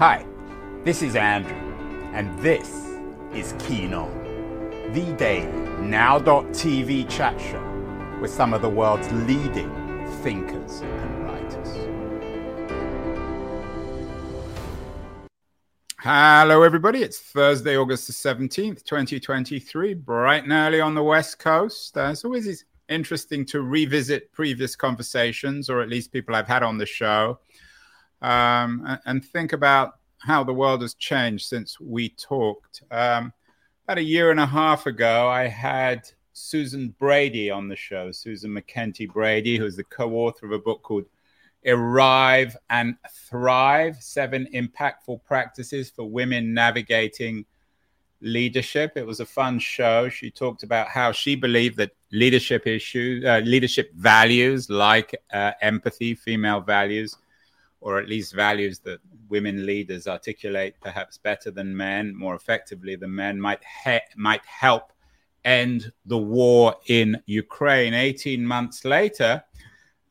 Hi, this is Andrew, and this is Keen On, the daily now.tv chat show with some of the world's leading thinkers and writers. Hello, everybody. It's Thursday, August the 17th, 2023, bright and early on the West Coast. Uh, it's always interesting to revisit previous conversations, or at least people I've had on the show um, and think about how the world has changed since we talked. Um, about a year and a half ago, I had Susan Brady on the show, Susan MacKenty Brady, who's the co author of a book called Arrive and Thrive Seven Impactful Practices for Women Navigating Leadership. It was a fun show. She talked about how she believed that leadership issues, uh, leadership values like uh, empathy, female values, or at least values that women leaders articulate perhaps better than men, more effectively than men, might he- might help end the war in Ukraine. 18 months later,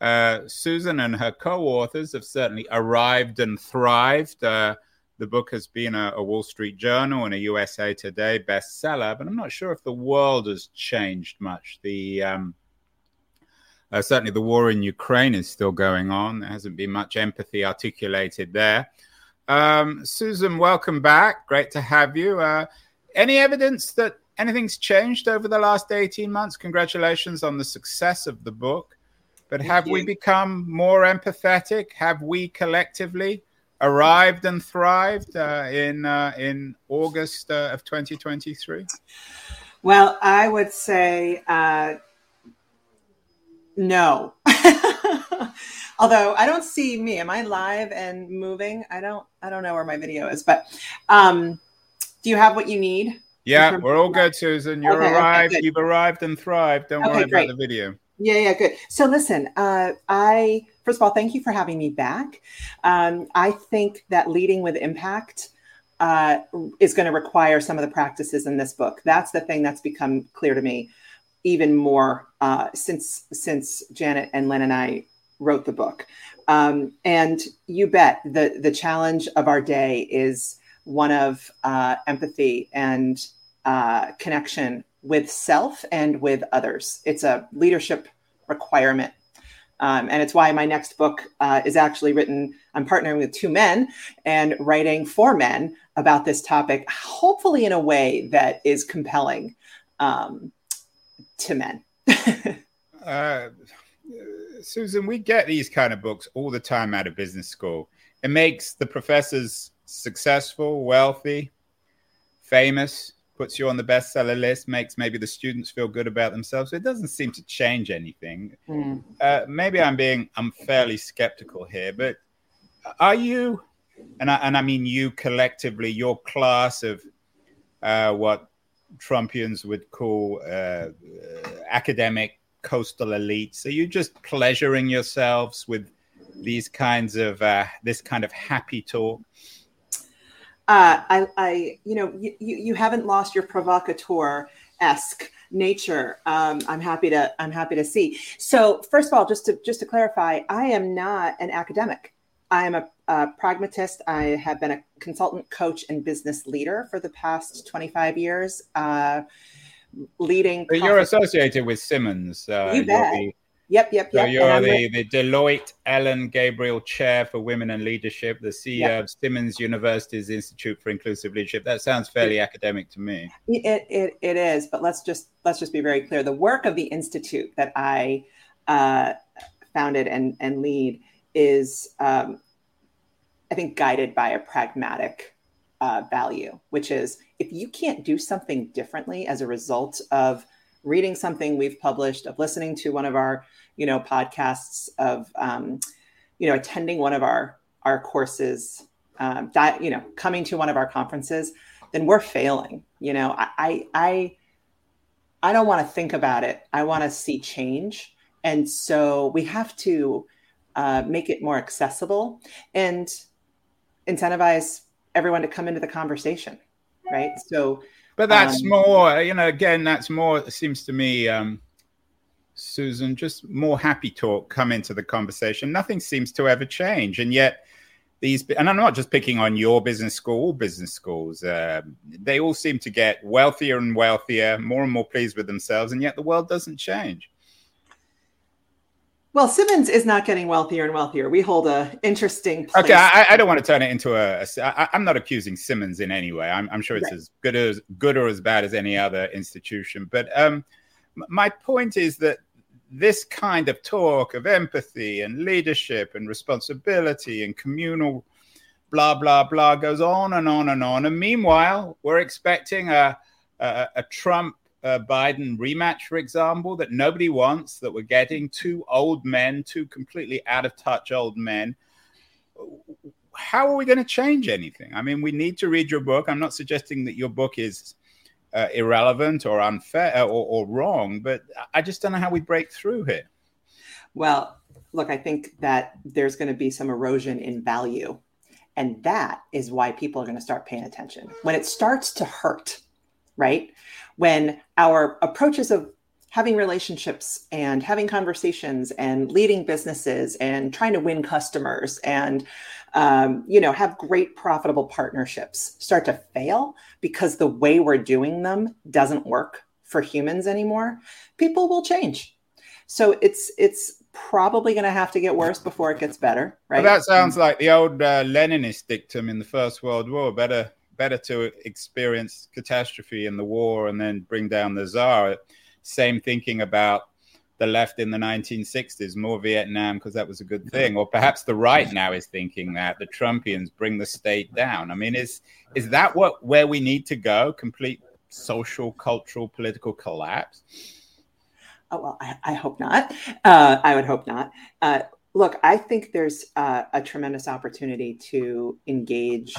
uh, Susan and her co-authors have certainly arrived and thrived. Uh, the book has been a, a, Wall Street Journal and a USA Today bestseller, but I'm not sure if the world has changed much. The um, uh, certainly, the war in Ukraine is still going on. There hasn't been much empathy articulated there. Um, Susan, welcome back. Great to have you. Uh, any evidence that anything's changed over the last 18 months? Congratulations on the success of the book. But have we become more empathetic? Have we collectively arrived and thrived uh, in uh, in August uh, of 2023? Well, I would say uh, no. Although I don't see me. Am I live and moving? I don't I don't know where my video is, but um do you have what you need? Yeah, we're all good, Susan. You're okay, arrived. Okay, You've arrived and thrived. Don't okay, worry great. about the video. Yeah, yeah, good. So listen, uh, I first of all, thank you for having me back. Um, I think that leading with impact uh, is going to require some of the practices in this book. That's the thing that's become clear to me even more uh, since since Janet and Lynn and I wrote the book. Um, and you bet the the challenge of our day is one of uh, empathy and uh, connection with self and with others. It's a leadership requirement. Um, and it's why my next book uh, is actually written. I'm partnering with two men and writing for men about this topic, hopefully in a way that is compelling um, to men. uh, Susan, we get these kind of books all the time out of business school. It makes the professors successful, wealthy, famous, puts you on the bestseller list, makes maybe the students feel good about themselves. It doesn't seem to change anything. Mm. Uh, maybe I'm being I'm fairly skeptical here, but are you, and I, and I mean you collectively, your class of uh, what Trumpians would call uh, uh, academic coastal elites? Are you just pleasuring yourselves with these kinds of uh, this kind of happy talk? Uh, I, I, you know, you, you haven't lost your provocateur esque nature. Um, I'm happy to, I'm happy to see. So, first of all, just to just to clarify, I am not an academic. I am a, a, pragmatist. I have been a consultant, coach, and business leader for the past 25 years, uh, leading. So you're associated with Simmons. Uh, you bet. The, yep, yep, yep. So you're the, the Deloitte Ellen Gabriel Chair for Women and Leadership, the CEO yep. of Simmons University's Institute for Inclusive Leadership. That sounds fairly academic to me. It, it, it is, but let's just let's just be very clear. The work of the institute that I uh, founded and, and lead is, um, I think, guided by a pragmatic uh, value, which is if you can't do something differently as a result of reading something we've published, of listening to one of our, you know, podcasts, of, um, you know, attending one of our our courses, um, you know, coming to one of our conferences, then we're failing. You know, I I, I don't want to think about it. I want to see change, and so we have to uh, make it more accessible and incentivize everyone to come into the conversation right? So but that's um, more you know again that's more it seems to me um susan just more happy talk come into the conversation. Nothing seems to ever change. And yet these, and I'm not just picking on your business school, all business schools, uh, they all seem to get wealthier and wealthier, more and more pleased with themselves, and yet the world doesn't change. Well, Simmons is not getting wealthier and wealthier. We hold a interesting. Place. Okay, I, I, don't want to turn it into a. a I, I'm not accusing Simmons in any way. I'm, I'm sure it's right. as good as good or as bad as any other institution. But um, my point is that this kind of talk of empathy and leadership and responsibility and communal blah blah blah goes on and on and on. And meanwhile, we're expecting a a, a Trump uh, Biden rematch, for example, that nobody wants, that we're getting two old men, two completely out of touch old men. How are we going to change anything? I mean, we need to read your book. I'm not suggesting that your book is uh, irrelevant or unfair or, or wrong, but I just don't know how we break through here. Well, look, I think that there's going to be some erosion in value. And that is why people are going to start paying attention. When it starts to hurt, right? When our approaches of having relationships and having conversations and leading businesses and trying to win customers and um, you know have great profitable partnerships start to fail because the way we're doing them doesn't work for humans anymore people will change. So it's it's probably going to have to get worse before it gets better right? Well, that sounds like the old uh, leninist dictum in the first world war better better to experience catastrophe in the war and then bring down the czar. Same thinking about the left in the 1960s, more Vietnam because that was a good thing, or perhaps the right now is thinking that the Trumpians bring the state down. I mean, is is that what where we need to go? Complete social, cultural, political collapse? Oh well, I, I hope not. Uh, I would hope not. Uh, look, I think there's uh, a tremendous opportunity to engage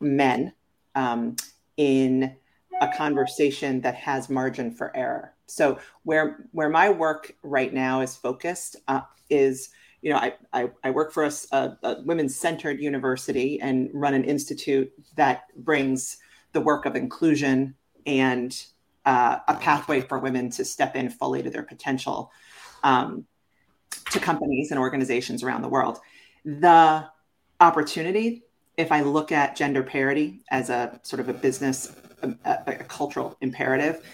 men um, in a conversation that has margin for error. So where where my work right now is focused uh, is you know I, I, I work for a, a, women's centered university and run an institute that brings the work of inclusion and uh, a pathway for women to step in fully to their potential um, to companies and organizations around the world. The opportunity if I look at gender parity as a sort of a business, a, a, cultural imperative,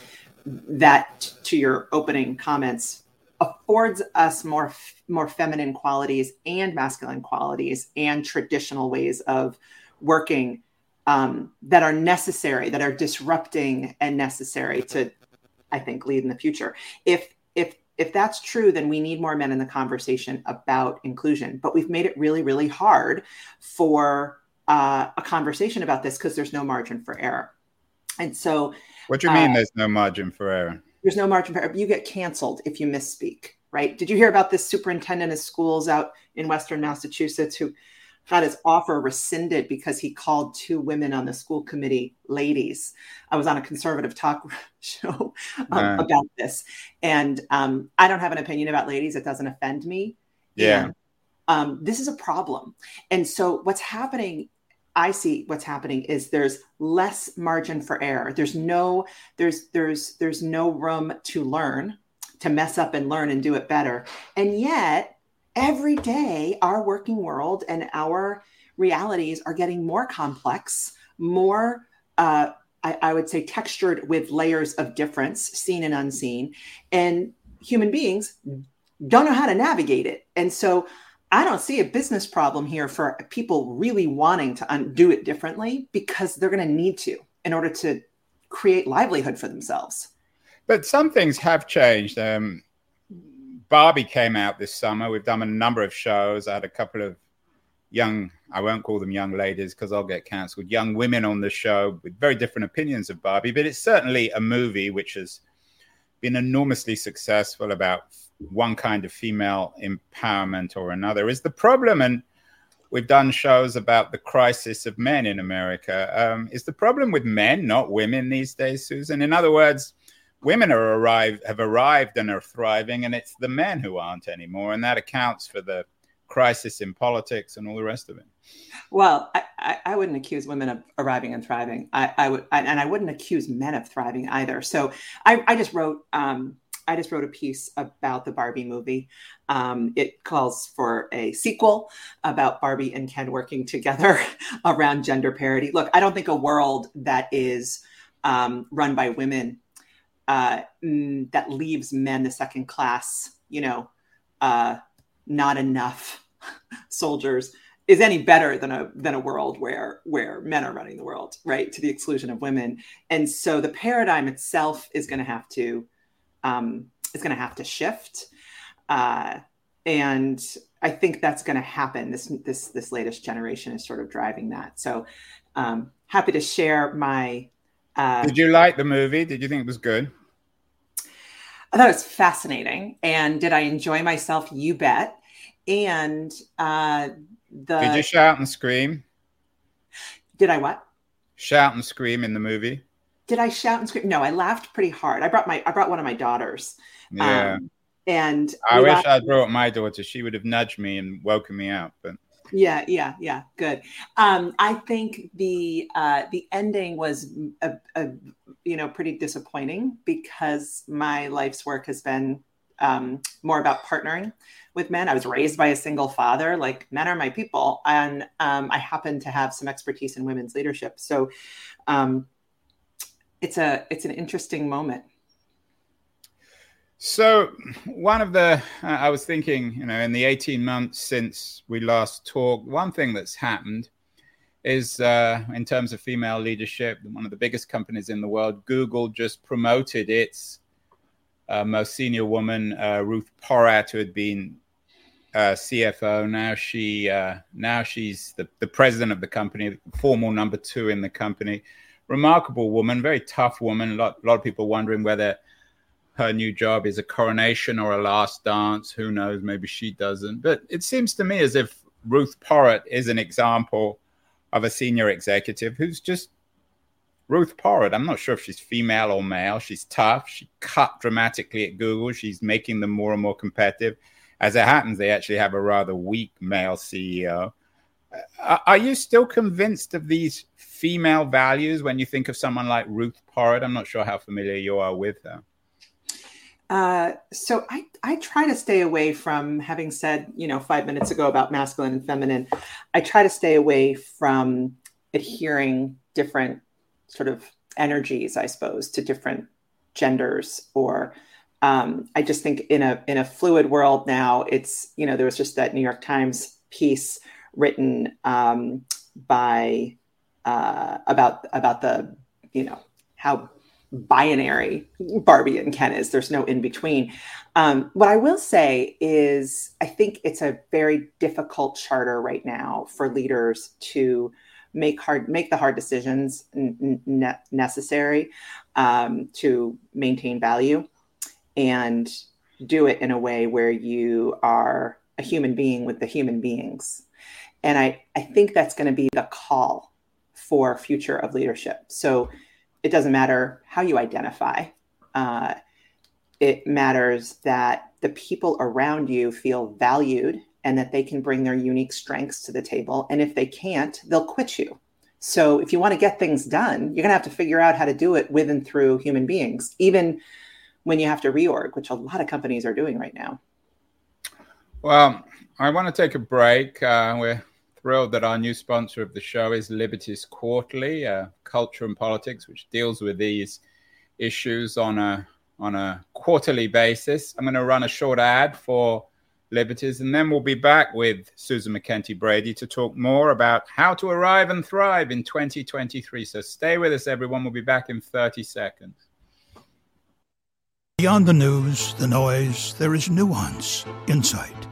that to your opening comments affords us more more feminine qualities and masculine qualities and traditional ways of working um, that are necessary, that are disrupting and necessary to, I think, lead in the future. If if if that's true, then we need more men in the conversation about inclusion. But we've made it really, really hard for uh, a conversation about this because there's no margin for error. And so, what do you mean? Uh, there's no margin for error. There's no margin for error. You get canceled if you misspeak, right? Did you hear about this superintendent of schools out in Western Massachusetts who had his offer rescinded because he called two women on the school committee ladies. I was on a conservative talk show um, about this, and um, I don't have an opinion about ladies. It doesn't offend me. Yeah. And, um, this is a problem, and so what's happening I see what's happening is there's less margin for error. There's no there's there's there's no room to learn, to mess up and learn and do it better. And yet, every day our working world and our realities are getting more complex, more uh, I, I would say textured with layers of difference, seen and unseen. And human beings don't know how to navigate it. And so I don't see a business problem here for people really wanting to undo it differently because they're going to need to in order to create livelihood for themselves. But some things have changed. Um, Barbie came out this summer. We've done a number of shows. I had a couple of young, I won't call them young ladies because I'll get cancelled, young women on the show with very different opinions of Barbie. But it's certainly a movie which has been enormously successful about one kind of female empowerment or another is the problem. And we've done shows about the crisis of men in America. Um, is the problem with men, not women these days, Susan? In other words, women are arrived, have arrived and are thriving, and it's the men who aren't anymore. And that accounts for the crisis in politics and all the rest of it. Well, I, I, I wouldn't accuse women of arriving and thriving. I, I would, and I wouldn't accuse men of thriving either. So I, I just wrote um, I just wrote a piece about the Barbie movie. Um, it calls for a sequel about Barbie and Ken working together around gender parity. Look, I don't think a world that is um, run by women uh, mm, that leaves men the second class, you know, uh, not enough soldiers is any better than a than a world where where men are running the world, right, to the exclusion of women. And so the paradigm itself is going to have to um, is going to have to shift, uh, and I think that's going to happen. This this this latest generation is sort of driving that. So um, happy to share my. Uh, Did you like the movie? Did you think it was good? I thought it was fascinating. And did I enjoy myself? You bet. And uh, the Did you shout and scream? Did I what? Shout and scream in the movie. Did I shout and scream? No, I laughed pretty hard. I brought my I brought one of my daughters. Yeah. Um, and I wish laughed- I'd brought my daughter. She would have nudged me and woken me out, but yeah yeah yeah good um i think the uh the ending was a, a, you know pretty disappointing because my life's work has been um more about partnering with men. I was raised by a single father. Like men are my people, and um, I happen to have some expertise in women's leadership. So um, it's a it's an interesting moment. So one of the uh, I was thinking, you know, in the eighteen months since we last talked, one thing that's happened is uh, in terms of female leadership, one of the biggest companies in the world, Google, just promoted its uh, most senior woman, uh, Ruth Porat, who had been uh, CFO. Now she uh, now she's the, the president of the company, formal number two in the company. Remarkable woman, very tough woman. A lot, a lot of people wondering whether her new job is a coronation or a last dance. Who knows? Maybe she doesn't. But it seems to me as if Ruth Porat is an example of a senior executive who's just Ruth Porat. I'm not sure if she's female or male. She's tough. She cut dramatically at Google. She's making them more and more competitive. As it happens, they actually have a rather weak male CEO. Are you still convinced of these female values when you think of someone like Ruth Porat? I'm not sure how familiar you are with her. Uh, so I, I try to stay away from having said, you know, five minutes ago about masculine and feminine. I try to stay away from adhering different sort of energies, I suppose, to different genders or um, I just think in a in a fluid world now, it's you know there was just that New York Times piece written um, by uh, about about the you know how binary Barbie and Ken is. There's no in between. Um, what I will say is, I think it's a very difficult charter right now for leaders to make hard make the hard decisions necessary um, to maintain value and do it in a way where you are a human being with the human beings. And I, I think that's going to be the call for future of leadership. So it doesn't matter how you identify. Uh, it matters that the people around you feel valued and that they can bring their unique strengths to the table. And if they can't, they'll quit you. So if you want to get things done, you're going to have to figure out how to do it with and through human beings, even when you have to reorg, which a lot of companies are doing right now? Well, I want to take a break. Uh, we're thrilled that our new sponsor of the show is Liberties Quarterly, uh, Culture and Politics, which deals with these issues on a on a quarterly basis. I'm going to run a short ad for Liberties, and then we'll be back with Susan MacKenty Brady to talk more about how to arrive and thrive in 2023. So stay with us, everyone. We'll be back in 30 seconds. Beyond the news, the noise, there is nuance, insight.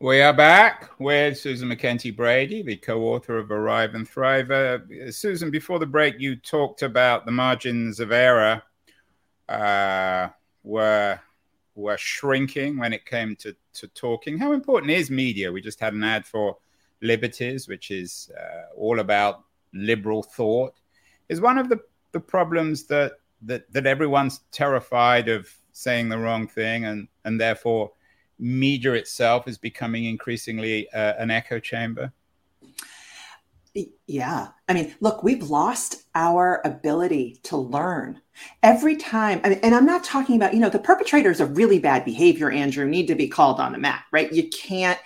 We are back with Susan MacKenty Brady, the co author of Arrive and Thrive. Susan, before the break, you talked about the margins of error uh, were were shrinking when it came to, to talking. How important is media? We just had an ad for Liberties, which is uh, all about liberal thought. Is one of the, the problems that, that that everyone's terrified of saying the wrong thing, and and therefore media itself is becoming increasingly uh, an echo chamber. Yeah. I mean, look, we've lost our ability to learn. Every time, I mean, and I'm not talking about, you know, the perpetrators of really bad behavior, Andrew, need to be called on the mat, right? You can't,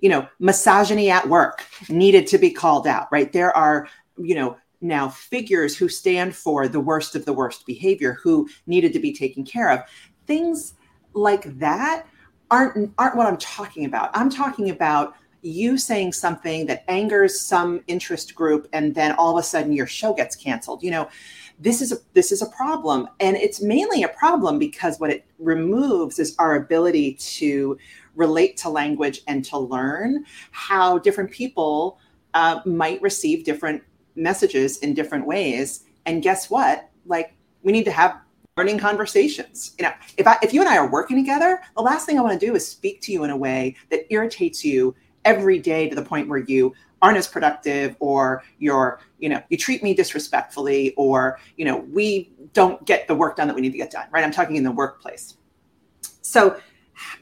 you know, misogyny at work needed to be called out, right? There are, you know, now figures who stand for the worst of the worst behavior who needed to be taken care of. Things like that aren't aren't what I'm talking about. I'm talking about you saying something that angers some interest group and then all of a sudden your show gets canceled. You know this is a this is a problem and it's mainly a problem because what it removes is our ability to relate to language and to learn how different people uh, might receive different messages in different ways. And guess what? Like we need to have learning conversations. You know if i if you and i are working together the last thing i want to do is speak to you in a way that irritates you every day to the point where you aren't as productive or you're you know you treat me disrespectfully or you know we don't get the work done that we need to get done right? I'm talking in the workplace. So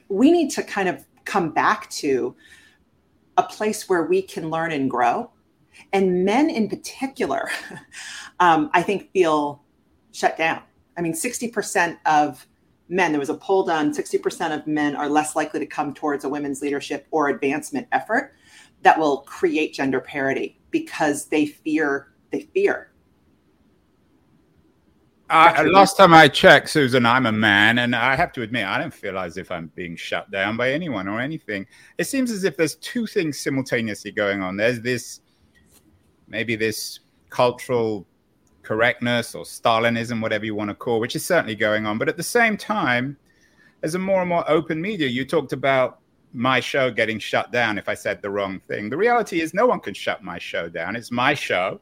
we need to kind of come back to a place where we can learn and grow. And men in particular um, i think feel shut down i mean 60% of men, there was a poll done 60% of men are less likely to come towards a women's leadership or advancement effort that will create gender parity because they fear, they fear. Uh, last time I checked, Susan, I'm a man, and I have to admit, I don't feel as if I'm being shut down by anyone or anything. It seems as if there's two things simultaneously going on. There's this, maybe this cultural correctness or Stalinism, whatever you want to call, which is certainly going on. But at the same time, as a more and more open media, you talked about my show getting shut down if I said the wrong thing. The reality is, no one can shut my show down. It's my show.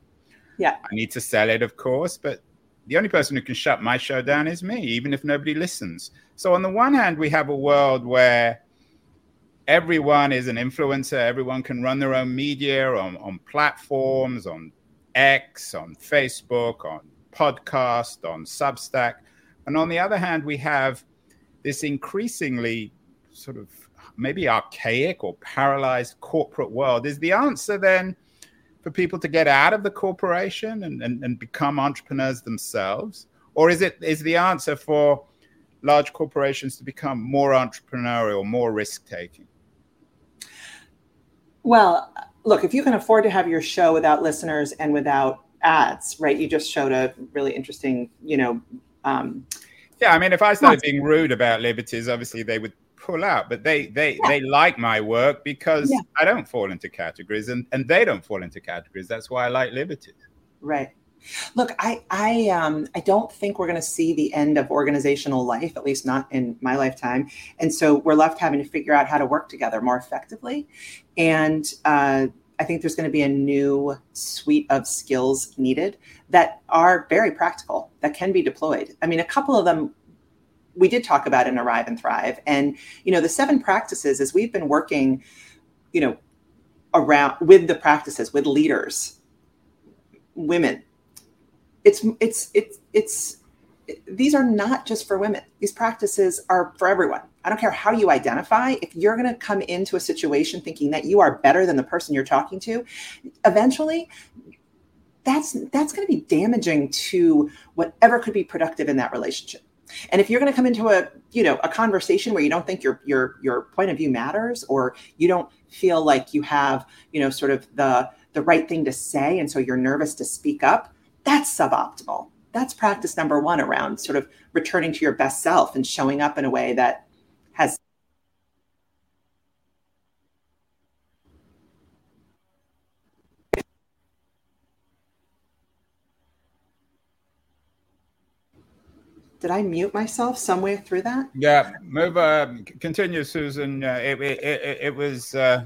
Yeah. I need to sell it, of course, but the only person who can shut my show down is me, even if nobody listens. So, on the one hand, we have a world where everyone is an influencer, everyone can run their own media on, on platforms, on X, on Facebook, on podcast, on Substack. And on the other hand, we have this increasingly sort of maybe archaic or paralyzed corporate world. Is the answer then for people to get out of the corporation and, and, and become entrepreneurs themselves? Or is it is the answer for large corporations to become more entrepreneurial, more risk taking? Well, look, if you can afford to have your show without listeners and without ads, right? You just showed a really interesting, you know. Um, yeah, I mean, if I started being rude about liberties, obviously they would pull out. But they they yeah. they like my work because yeah. I don't fall into categories, and and they don't fall into categories. That's why I like liberties. Right. Look, I I um I don't think we're going to see the end of organizational life, at least not in my lifetime. And so we're left having to figure out how to work together more effectively. And uh, I think there's going to be a new suite of skills needed that are very practical that can be deployed. I mean, a couple of them we did talk about in Arrive and Thrive, and you know, the seven practices as we've been working, you know, around with the practices with leaders, women it's it's it's it's these are not just for women. These practices are for everyone. I don't care how you identify. If you're going to come into a situation thinking that you are better than the person you're talking to, eventually that's that's going to be damaging to whatever could be productive in that relationship. And if you're going to come into a, you know, a conversation where you don't think your your your point of view matters or you don't feel like you have, you know, sort of the the right thing to say and so you're nervous to speak up, that's suboptimal. That's practice number one around sort of returning to your best self and showing up in a way that has. Did I mute myself somewhere through that? Yeah, move. Uh, continue, Susan. Uh, it, it, it, it, was uh,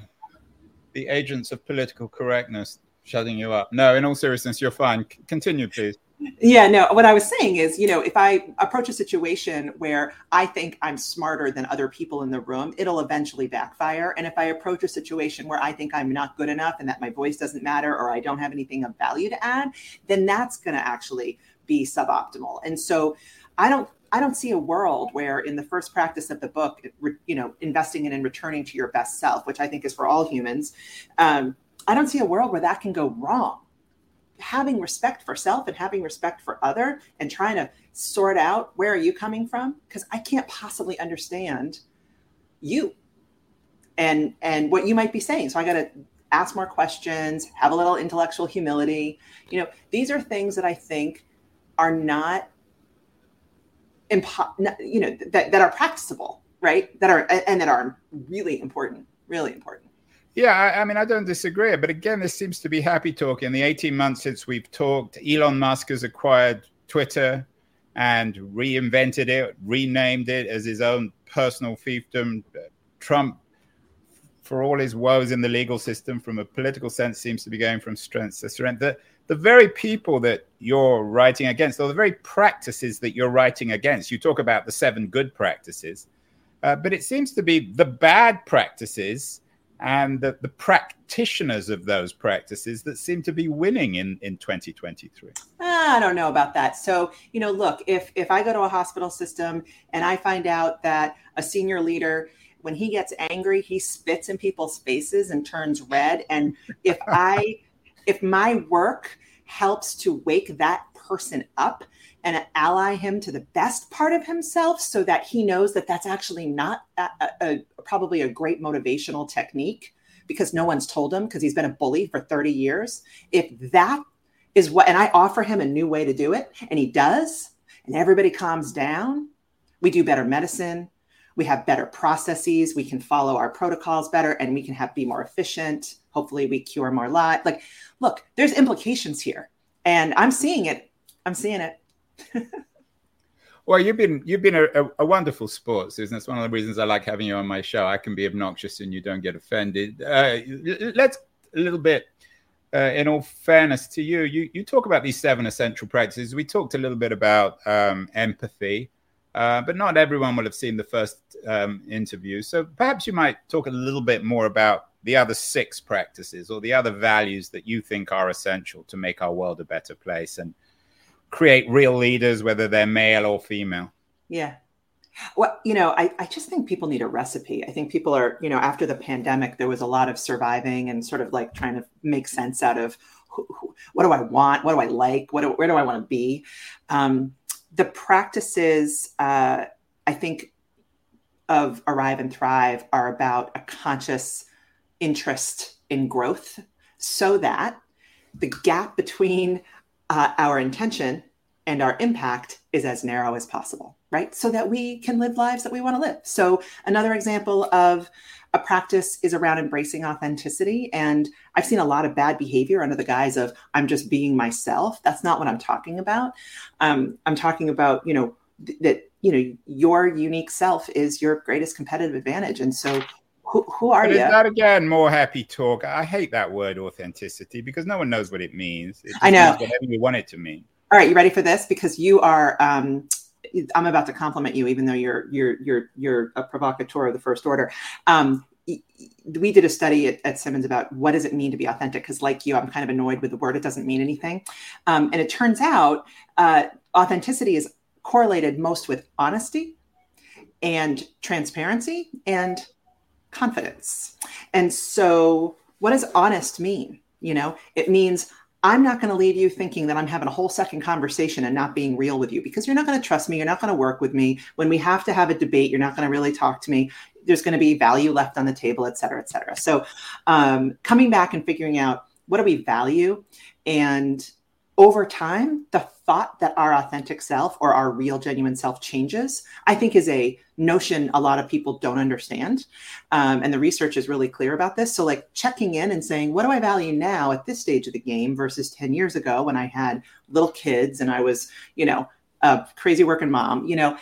the agents of political correctness shutting you up. No, in all seriousness, you're fine. C- continue, please. Yeah, no, what I was saying is, you know, if I approach a situation where I think I'm smarter than other people in the room, it'll eventually backfire. And if I approach a situation where I think I'm not good enough and that my voice doesn't matter or I don't have anything of value to add, then that's going to actually be suboptimal. And so I don't I don't see a world where in the first practice of the book, you know, investing in and returning to your best self, which I think is for all humans, um, I don't see a world where that can go wrong. Having respect for self and having respect for other and trying to sort out where are you coming from? Because i can't possibly understand you and and what you might be saying. So i got to ask more questions have a little intellectual humility. You know these are things that i think are not impo- you know that, that are practicable right? That are and that are really important really important yeah, I, I, mean, I don't disagree. But again, this seems to be happy talk. In the 18 months since we've talked, Elon Musk has acquired Twitter and reinvented it, renamed it as his own personal fiefdom. Trump, for all his woes in the legal system, from a political sense, seems to be going from strength to strength. The, the very people that you're writing against, or the very practices that you're writing against, you talk about the seven good practices, uh, but it seems to be the bad practices and the, the practitioners of those practices that seem to be winning in, in 2023 i don't know about that. So you know look if if i go to a hospital system and i find out that a senior leader when he gets angry he spits in people's faces and turns red. And if i if my work helps to wake that person up and ally him to the best part of himself so that he knows that that's actually not a, a, a, probably a great motivational technique because no one's told him because he's been a bully for 30 years. If that is what, and I offer him a new way to do it, and he does, and everybody calms down, we do better medicine. We have better processes. We can follow our protocols better, and we can have be more efficient. Hopefully, we cure more lives. Like, look, there's implications here, and I'm seeing it. I'm seeing it. well, you've been you've been a, a, a, wonderful sport, Susan. That's one of the reasons I like having you on my show. I can be obnoxious and you don't get offended. Uh, let's a little bit. Uh, in all fairness to you, you you talk about these seven essential practices. We talked a little bit about um, empathy, uh, but not everyone will have seen the first um, interview. So perhaps you might talk a little bit more about the other six practices or the other values that you think are essential to make our world a better place and create real leaders, whether they're male or female. Yeah. Well, you know, I, I just think people need a recipe. I think people are, you know, after the pandemic, there was a lot of surviving and sort of like trying to make sense out of who, who, what do I want? What do I like? What do, where do I want to be? Um, the practices, uh, I think, of Arrive and Thrive are about a conscious interest in growth so that the gap between uh, our intention and our impact is as narrow as possible, right? So that we can live lives that we want to live. So, another example of a practice is around embracing authenticity. And I've seen a lot of bad behavior under the guise of I'm just being myself. That's not what I'm talking about. Um, I'm talking about, you know, th- that, you know, your unique self is your greatest competitive advantage. And so who, who are you? That again, more happy talk. I hate that word authenticity because no one knows what it means. It I know. Means whatever you want it to mean. All right, you ready for this? Because you are. Um, I'm about to compliment you, even though you're you're you're you're a provocateur of the first order. Um, we did a study at, at, Simmons about what does it mean to be authentic. Because, like you, I'm kind of annoyed with the word; it doesn't mean anything. Um, and it turns out uh, authenticity is correlated most with honesty and transparency and confidence. And so, what does honest mean? You know, it means I'm not going to leave you thinking that I'm having a whole second conversation and not being real with you because you're not going to trust me. You're not going to work with me. When we have to have a debate, you're not going to really talk to me. There's going to be value left on the table, et cetera, et cetera. So, um, coming back and figuring out what do we value and over time, the thought that our authentic self or our real, genuine self changes, I think is a notion a lot of people don't understand. Um, and the research is really clear about this. So, like checking in and saying, what do I value now at this stage of the game versus 10 years ago when I had little kids and I was, you know, a crazy working mom, you know,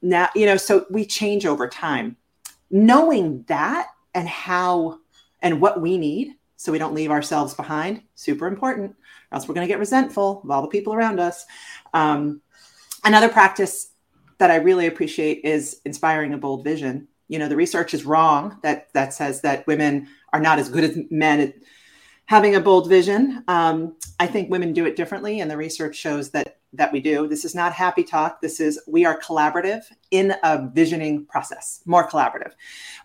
now, you know, so we change over time. Knowing that and how and what we need so we don't leave ourselves behind. Super important, or else we're going to get resentful of all the people around us. Um, another practice that I really appreciate is inspiring a bold vision. You know, the research is wrong that that says that women are not as good as men at having a bold vision. Um, I think women do it differently, and the research shows that that we do. This is not happy talk. This is we are collaborative in a visioning process, more collaborative,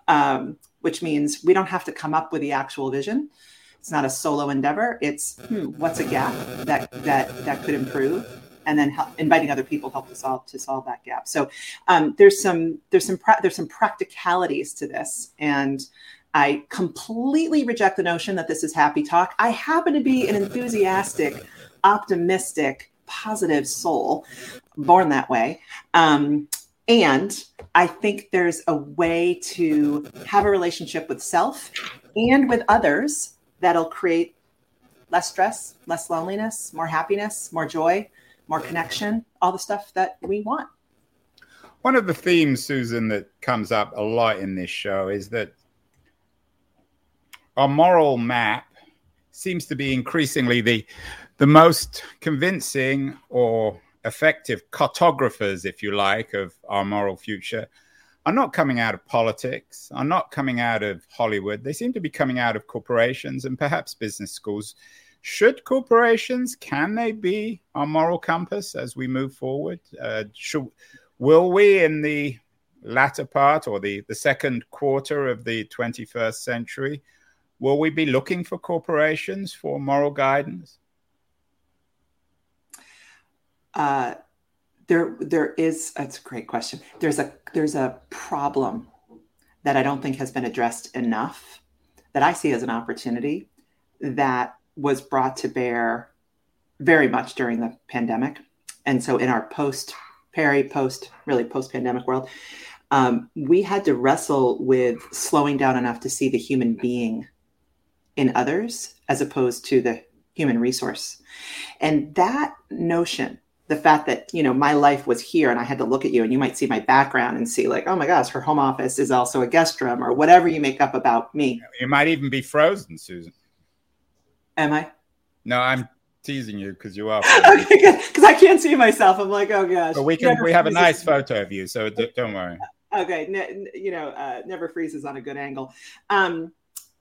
um, which means we don't have to come up with the actual vision. It's not a solo endeavor. It's hmm, what's a gap that that that could improve and then help, inviting other people help to solve to solve that gap. So um, there's some there's some pra- there's some practicalities to this, and I completely reject the notion that this is happy talk. I happen to be an enthusiastic, optimistic, positive soul, born that way. Um, and I think there's a way to have a relationship with self and with others that'll create less stress, less loneliness, more happiness, more joy, more connection, all the stuff that we want. One of the themes, Susan, that comes up a lot in this show is that our moral map seems to be increasingly the the most convincing or effective cartographers, if you like, of our moral future are not coming out of politics, are not coming out of Hollywood. They seem to be coming out of corporations and perhaps business schools should corporations can they be our moral compass as we move forward uh, should, will we in the latter part or the, the second quarter of the 21st century will we be looking for corporations for moral guidance uh, there there is that's a great question there's a there's a problem that i don't think has been addressed enough that i see as an opportunity that was brought to bear very much during the pandemic. And so in our post Perry post, really post pandemic world, um, we had to wrestle with slowing down enough to see the human being in others as opposed to the human resource. And that notion, the fact that, you know, my life was here and I had to look at you and you might see my background and see like, oh my gosh, her home office is also a guest room or whatever you make up about me. You might even be frozen, Susan. Am I? No, I'm teasing you because you are. okay Because I can't see myself. I'm like, oh gosh. But we can. Never we have a nice photo of you, so d- don't worry. Okay, ne- you know, uh, never freezes on a good angle. Um,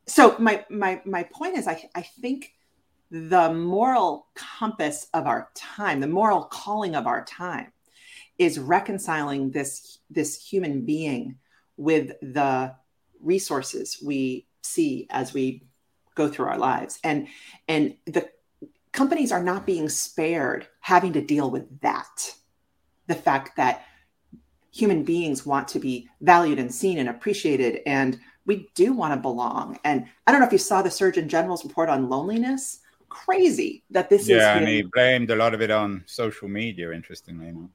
so my my my point is, I I think the moral compass of our time, the moral calling of our time, is reconciling this this human being with the resources we see as we go through our lives. And and the companies are not being spared having to deal with that. The fact that human beings want to be valued and seen and appreciated and we do want to belong and i don't know if you saw the surgeon general's report on loneliness crazy that this yeah, is yeah and he blamed a lot of it on social media interestingly enough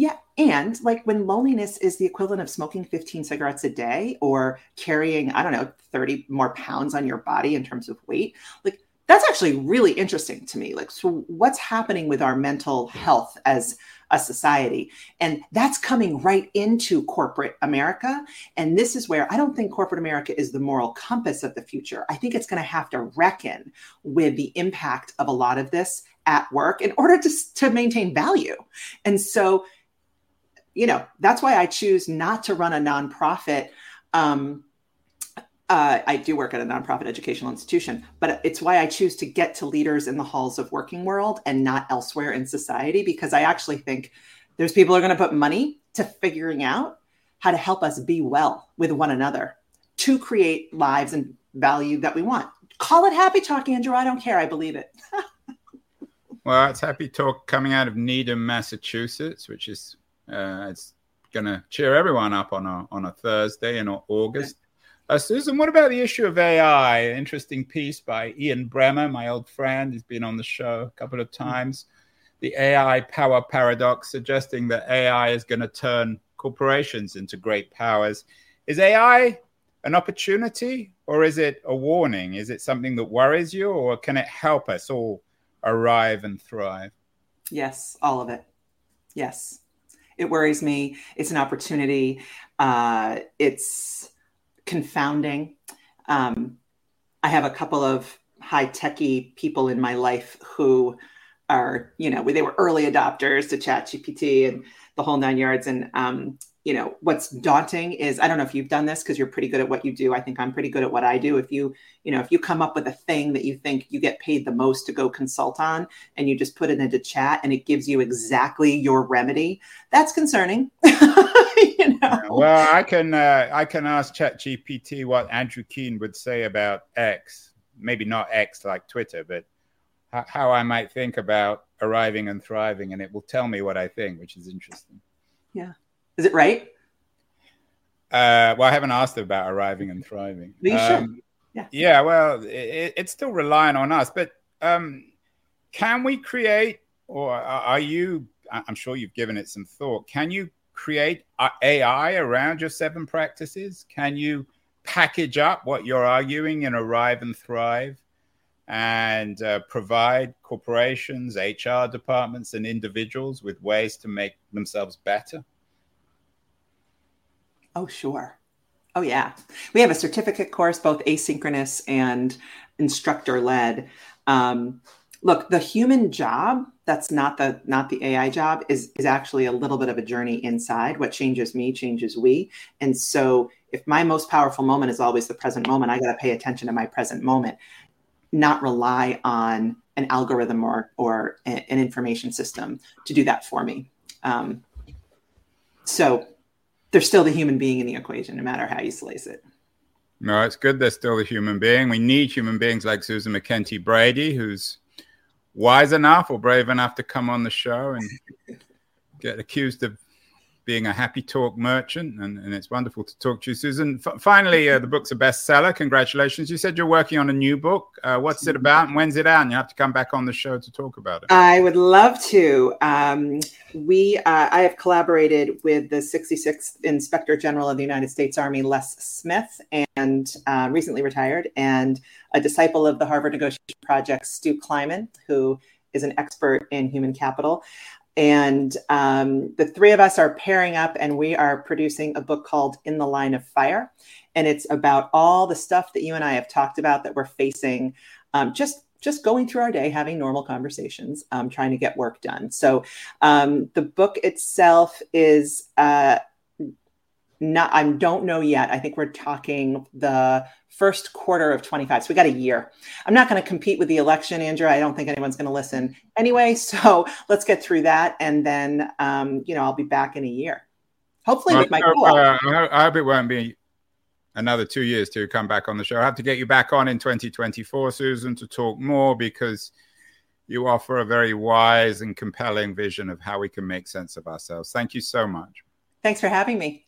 yeah. And like when loneliness is the equivalent of smoking 15 cigarettes a day or carrying, I don't know, 30 more pounds on your body in terms of weight, like that's actually really interesting to me. Like, so what's happening with our mental health as a society? And that's coming right into corporate America. And this is where I don't think corporate America is the moral compass of the future. I think it's going to have to reckon with the impact of a lot of this at work in order to, to maintain value. And so, you know, that's why I choose not to run a nonprofit. Um, uh, I do work at a nonprofit educational institution, but it's why I choose to get to leaders in the halls of working world and not elsewhere in society because I actually think there's people are going to put money to figuring out how to help us be well with one another to create lives and value that we want. Call it happy talk, Andrew. I don't care. I believe it. well, it's happy talk coming out of Needham, Massachusetts, which is uh, it's going to cheer everyone up on a on a Thursday in August. Uh, Susan, what about the issue of AI? interesting piece by Ian Bremmer, my old friend. He's been on the show a couple of times. The AI power paradox, suggesting that AI is going to turn corporations into great powers. Is AI an opportunity or is it a warning? Is it something that worries you or can it help us all arrive and thrive? Yes, all of it. Yes it worries me. It's an opportunity. Uh, it's confounding. Um, I have a couple of high techy people in my life who are, you know, they were early adopters to ChatGPT and the whole nine yards. And um, you know what's daunting is i don't know if you've done this because you're pretty good at what you do. I think i'm pretty good at what i do. If you you know if you come up with a thing that you think you get paid the most to go consult on and you just put it into chat and it gives you exactly your remedy that's concerning. You know? well i can uh, i can ask chat gpt what andrew keen would say about x maybe not x like twitter but how i might think about arriving and thriving and it will tell me what i think which is interesting. Yeah is it right? Uh, well, I haven't asked about arriving and thriving. you um, Yeah. Yeah. Well, it, it's still relying on us, but um, can we create, or are you? I'm sure you've given it some thought. Can you create AI around your seven practices? Can you package up what you're arguing in Arrive and Thrive and uh, provide corporations, HR departments, and individuals with ways to make themselves better? Oh, sure. Oh, yeah. We have a certificate course, both asynchronous and instructor led. Um, look, the human job that's not the not the AI job is is actually a little bit of a journey inside. What changes me changes we. And so, if my most powerful moment is always the present moment, I got to pay attention to my present moment, not rely on an algorithm or or an information system to do that for me. Um, so there's still the human being in the equation, no matter how you slice it. No, it's good there's still a human being. We need human beings like Susan MacKenty Brady, who's wise enough or brave enough to come on the show and get accused of being a happy talk merchant, and, and it's wonderful to talk to you, Susan. F- finally, uh, the book's a bestseller. Congratulations! You said you're working on a new book. Uh, what's it about, and when's it out? And you have to come back on the show to talk about it. I would love to. Um, we, uh, I have collaborated with the 66th Inspector General of the United States Army, Les Smith, and uh, recently retired, and a disciple of the Harvard Negotiation Project, Stu Kleiman, who is an expert in human capital. And um, the three of us are pairing up and we are producing a book called In the Line of Fire. And it's about all the stuff that you and I have talked about that we're facing um, just just going through our day, having normal conversations, um, trying to get work done. So um, the book itself is uh, not. I don't know yet. I think we're talking the first quarter of 25. So we got a year. I'm not going to compete with the election, Andrew. I don't think anyone's going to listen anyway. So let's get through that. And then, um, you know, I'll be back in a year. Hopefully well, with my co uh, I hope it won't be another two years to come back on the show. I have to get you back on in 2024, Susan, to talk more because you offer a very wise and compelling vision of how we can make sense of ourselves. Thank you so much. Thanks for having me.